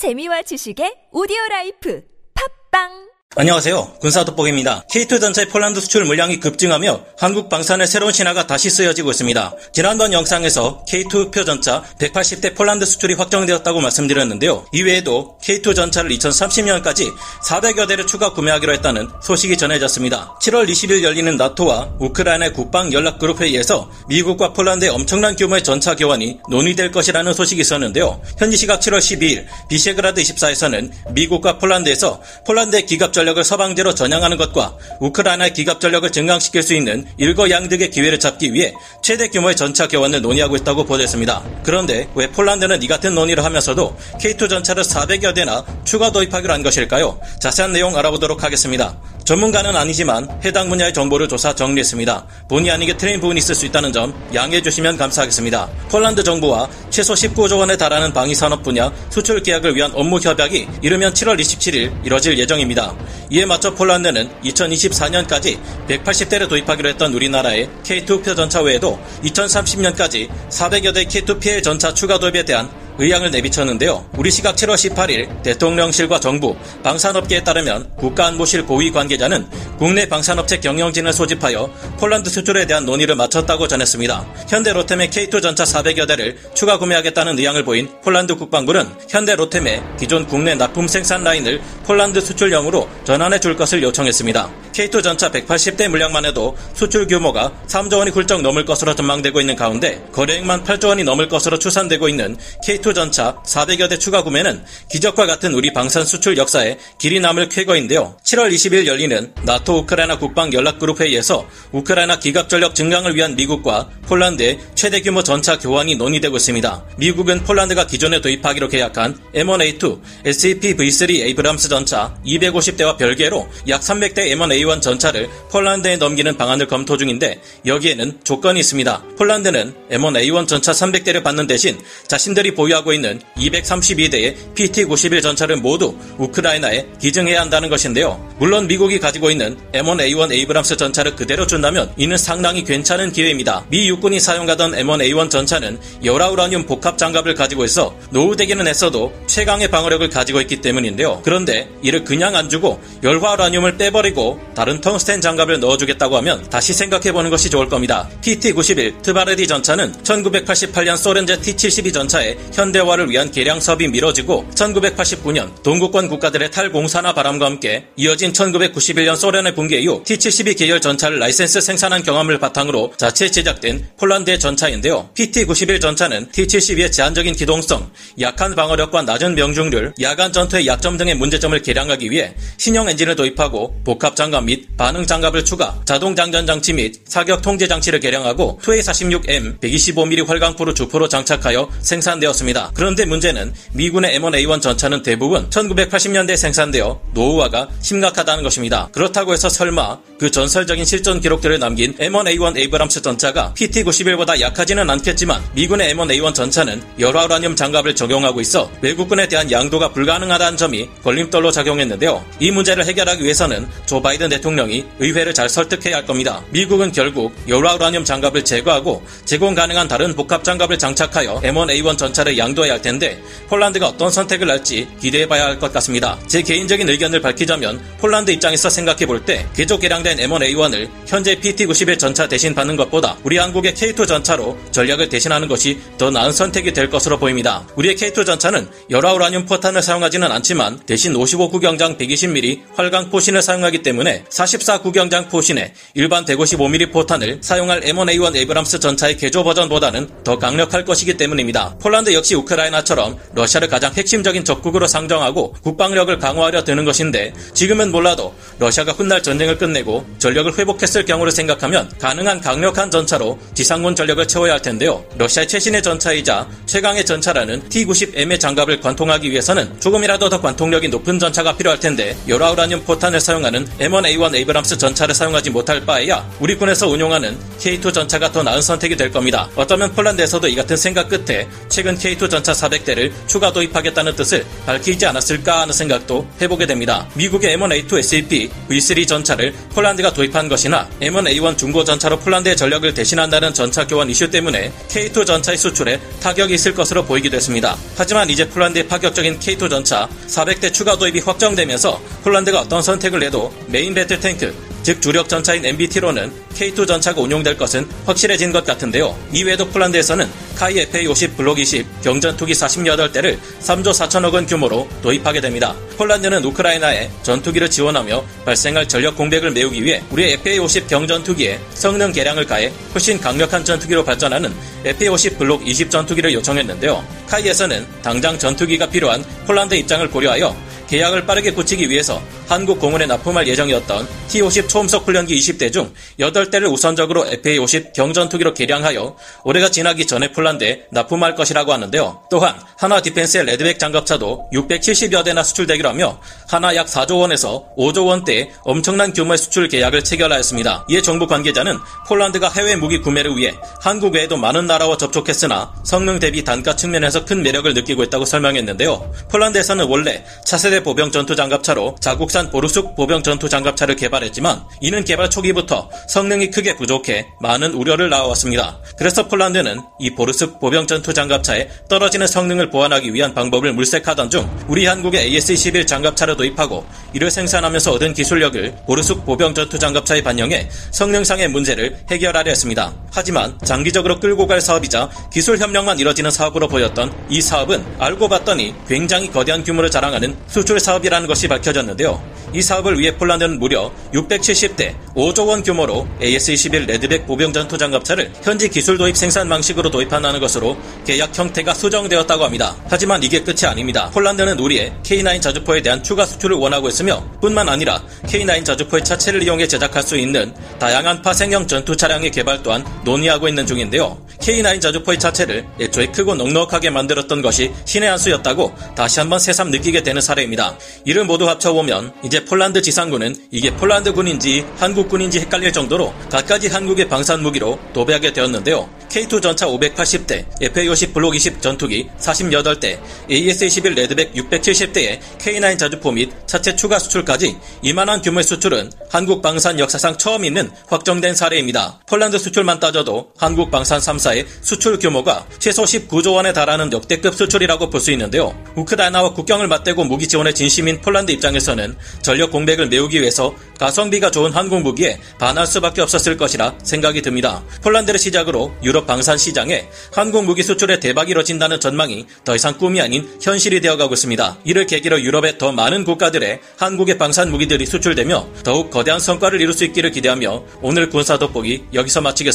재미와 지식의 오디오 라이프 팟빵 안녕하세요. 군사돋보기입니다. K2 전차의 폴란드 수출 물량이 급증하며 한국 방산의 새로운 신화가 다시 쓰여지고 있습니다. 지난번 영상에서 K2 흑표 전차 180대 폴란드 수출이 확정되었다고 말씀드렸는데요. 이외에도 K2 전차를 2030년까지 400여 대를 추가 구매하기로 했다는 소식이 전해졌습니다. 7월 20일 열리는 나토와 우크라이나의 국방 연락 그룹 회의에서 미국과 폴란드의 엄청난 규모의 전차 교환이 논의될 것이라는 소식이 있었는데요. 현지 시각 7월 12일 비셰그라드 24에서는 미국과 폴란드에서 폴란드의 기갑 전력을 서방제로 전향하는 것과 우크라이나의 기갑 전력을 증강시킬 수 있는 일거양득의 기회를 잡기 위해 최대 규모의 전차 교환을 논의하고 있다고 보도했습니다. 그런데 왜 폴란드는 이 같은 논의를 하면서도 K2 전차를 400여 대나 추가 도입하기로 한 것일까요? 자세한 내용 알아보도록 하겠습니다. 전문가는 아니지만 해당 분야의 정보를 조사 정리했습니다. 본의 아니게 틀린 부분이 있을 수 있다는 점 양해해 주시면 감사하겠습니다. 폴란드 정부와 최소 19조 원에 달하는 방위산업 분야 수출 계약을 위한 업무 협약이 이르면 7월 27일 이뤄질 예정입니다. 이에 맞춰 폴란드는 2024년까지 180대를 도입하기로 했던 우리나라의 K2 흑표 전차 외에도 2030년까지 400여 대 K2 PL 전차 추가 도입에 대한 의향을 내비쳤는데요. 우리 시각 7월 18일 대통령실과 정부, 방산업계에 따르면 국가안보실 고위 관계자는 국내 방산업체 경영진을 소집하여 폴란드 수출에 대한 논의를 마쳤다고 전했습니다. 현대 로템의 K2 전차 400여 대를 추가 구매하겠다는 의향을 보인 폴란드 국방부는 현대 로템의 기존 국내 납품 생산 라인을 폴란드 수출형으로 전환해 줄 것을 요청했습니다. K2 전차 180대 물량만 해도 수출 규모가 3조 원이 훌쩍 넘을 것으로 전망되고 있는 가운데 거래액만 8조 원이 넘을 것으로 추산되고 있는 K2 전차 400여 대 추가 구매는 기적과 같은 우리 방산 수출 역사에 길이 남을 쾌거인데요. 7월 20일 열리는 나토 우크라이나 국방 연락그룹 회의에서 우크라이나 기갑 전력 증강을 위한 미국과 폴란드의 최대 규모 전차 교환이 논의되고 있습니다. 미국은 폴란드가 기존에 도입하기로 계약한 M1A2 SAP V3 에이브람스 전차 250대와 별개로 약 300대 M1A1 전차를 폴란드에 넘기는 방안을 검토 중인데 여기에는 조건이 있습니다. 폴란드는 M1A1 전차 300대를 받는 대신 자신들이 보유 하고 있는 232대의 PT-91 전차를 모두 우크라이나에 기증해야 한다는 것인데요. 물론 미국이 가지고 있는 M1A1 에이브람스 전차를 그대로 준다면 이는 상당히 괜찮은 기회입니다. 미 육군이 사용하던 M1A1 전차는 열화우라늄 복합 장갑을 가지고 있어 노후되기는 했어도 최강의 방어력을 가지고 있기 때문인데요. 그런데 이를 그냥 안 주고 열화우라늄을 빼버리고 다른 텅스텐 장갑을 넣어주겠다고 하면 다시 생각해보는 것이 좋을 겁니다. PT-91 트바르디 전차는 1988년 소련제 T-72 전차의 현대화를 위한 개량 사업이 미뤄지고 1989년 동구권 국가들의 탈공산화 바람과 함께 이어진 1991년 소련의 붕괴 이후 T-72 계열 전차를 라이센스 생산한 경험을 바탕으로 자체 제작된 폴란드의 전차인데요. PT-91 전차는 T-72의 제한적인 기동성, 약한 방어력과 낮은 명중률, 야간 전투의 약점 등의 문제점을 개량하기 위해 신형 엔진을 도입하고 복합 장갑 및 반응 장갑을 추가, 자동 장전 장치 및 사격 통제 장치를 개량하고 2A46M 125mm 활강포를 주포로 장착하여 생산되었습니다. 그런데 문제는 미군의 M1A1 전차는 대부분 1980년대에 생산되어 노후화가 심각하다는 것입니다. 그렇다고 해서 설마 그 전설적인 실전 기록들을 남긴 M1A1 에이브람스 전차가 PT-91보다 약하지는 않겠지만 미군의 M1A1 전차는 열화우라늄 장갑을 적용하고 있어 외국군에 대한 양도가 불가능하다는 점이 걸림돌로 작용했는데요. 이 문제를 해결하기 위해서는 조 바이든 대통령이 의회를 잘 설득해야 할 겁니다. 미국은 결국 열화우라늄 장갑을 제거하고 제공 가능한 다른 복합 장갑을 장착하여 M1A1 전차를 양도해야 할 텐데 폴란드가 어떤 선택을 할지 기대해봐야 할 것 같습니다. 제 개인적인 의견을 밝히자면 폴란드 입장에서 생각해 볼때 개조 개량된 M1A1을 현재 PT-91 전차 대신 받는 것보다 우리 한국의 K2 전차로 전력을 대신하는 것이 더 나은 선택이 될 것으로 보입니다. 우리의 K2 전차는 열화 우라늄 포탄을 사용하지는 않지만 대신 55구경장 120mm 활강 포신을 사용하기 때문에 44구경장 포신에 일반 155mm 포탄을 사용할 M1A1 에이브람스 전차의 개조 버전보다는 더 강력할 것이기 때문입니다. 폴란드 역시 우크라이나처럼 러시아를 가장 핵심적인 적국으로 상정하고 국방력을 강화하려 드는 것인데 지금은 몰라도 러시아가 훗날 전쟁을 끝내고 전력을 회복했을 경우를 생각하면 가능한 강력한 전차로 지상군 전력을 채워야 할 텐데요. 러시아의 최신의 전차이자 최강의 전차라는 T-90M의 장갑을 관통하기 위해서는 조금이라도 더 관통력이 높은 전차가 필요할 텐데 열화우라늄 포탄을 사용하는 M1A1 에이브람스 전차를 사용하지 못할 바에야 우리 군에서 운용하는 K2 전차가 더 나은 선택이 될 겁니다. 어쩌면 폴란드에서도 이 같은 생각 끝에 최근 K2 K2 전차 400대를 추가 도입하겠다는 뜻을 밝히지 않았을까 하는 생각도 해보게 됩니다. 미국의 M1A2 SEP V3 전차를 폴란드가 도입한 것이나 M1A1 중고 전차로 폴란드의 전력을 대신한다는 전차 교환 이슈 때문에 K2 전차의 수출에 타격이 있을 것으로 보이기도 했습니다. 하지만 이제 폴란드의 파격적인 K2 전차 400대 추가 도입이 확정되면서 폴란드가 어떤 선택을 내도 main battle tank 즉 주력 전차인 MBT로는 K2 전차가 운용될 것은 확실해진 것 같은데요. 이외에도 폴란드에서는 KAI FA50 블록 20 경전투기 48대를 3조 4천억 원 규모로 도입하게 됩니다. 폴란드는 우크라이나에 전투기를 지원하며 발생할 전력 공백을 메우기 위해 우리의 FA50 경전투기에 성능 개량을 가해 훨씬 강력한 전투기로 발전하는 FA50 블록 20 전투기를 요청했는데요. 카이에서는 당장 전투기가 필요한 폴란드 입장을 고려하여 계약을 빠르게 고치기 위해서 한국 공원에 납품할 예정이었던 T-50 초음속 훈련기 20대 중 8대를 우선적으로 FA-50 경전투기로 개량하여 올해가 지나기 전에 폴란드에 납품할 것이라고 하는데요. 또한 하나 디펜스의 레드백 장갑차도 670여 대나 수출되기로 하며 하나 약 4조 원에서 5조 원대의 엄청난 규모의 수출 계약을 체결하였습니다. 이에 정부 관계자는 폴란드가 해외 무기 구매를 위해 한국 외에도 많은 나라와 접촉했으나 성능 대비 단가 측면에서 큰 매력을 느끼고 있다고 설명했는데요. 폴란드에서는 원래 차세대 보병 전투 장갑차로 자국산 보르숙 보병 전투 장갑차를 개발했지만 이는 개발 초기부터 성능이 크게 부족해 많은 우려를 낳아왔습니다. 그래서 폴란드는 이 보르숙 보병 전투 장갑차의 떨어지는 성능을 보완하기 위한 방법을 물색하던 중 우리 한국의 AS-21 장갑차를 도입하고 이를 생산하면서 얻은 기술력을 보르숙 보병 전투 장갑차에 반영해 성능상의 문제를 해결하려 했습니다. 하지만 장기적으로 끌고 갈 사업이자 기술 협력만 이뤄지는 사업으로 보였던 이 사업은 알고 봤더니 굉장히 거대한 규모를 자랑하는 수출 사업이라는 것이 밝혀졌는데요. 이 사업을 위해 폴란드는 무려 670대 5조 원 규모로 AS-21 레드백 보병 전투 장갑차를 현지 기술 도입 생산 방식으로 도입한다는 것으로 계약 형태가 수정되었다고 합니다. 하지만 이게 끝이 아닙니다. 폴란드는 우리의 K9 자주포에 대한 추가 수출을 원하고 있으며 뿐만 아니라 K9 자주포의 차체를 이용해 제작할 수 있는 다양한 파생형 전투 차량의 개발 또한 논의하고 있는 중인데요. K9 자주포의 차체를 애초에 크고 넉넉하게 만들었던 것이 신의 한 수였다고 다시 한번 새삼 느끼게 되는 사례입니다. 이를 모두 합쳐보면 이제 폴란드 지상군은 이게 폴란드군인지 한국군인지 헷갈릴 정도로 갖가지 한국의 방산 무기로 도배하게 되었는데요. K2 전차 580대, FA50 블록 20 전투기 48대, AS-21 레드백 670대의 K9 자주포 및 차체 추가 수출까지 이만한 규모의 수출은 한국 방산 역사상 처음 있는 확정된 사례입니다. 폴란드 수출만 따 져도 한국 방산 3사의 수출 규모가 최소 19조 원에 달하는 역대급 수출이라고 볼 수 있는데요. 우크라이나와 국경을 맞대고 무기 지원에 진심인 폴란드 입장에서는 전력 공백을 메우기 위해서 가성비가 좋은 한국 무기에 반할 수밖에 없었을 것이라 생각이 듭니다. 폴란드를 시작으로 유럽 방산 시장에 한국 무기 수출에 대박이 이뤄진다는 전망이 더 이상 꿈이 아닌 현실이 되어가고 있습니다. 이를 계기로 유럽의 더 많은 국가들의 한국의 방산 무기들이 수출되며 더욱 거대한 성과를 이룰 수 있기를 기대하며 오늘 군사 돋보기 여기서 마치겠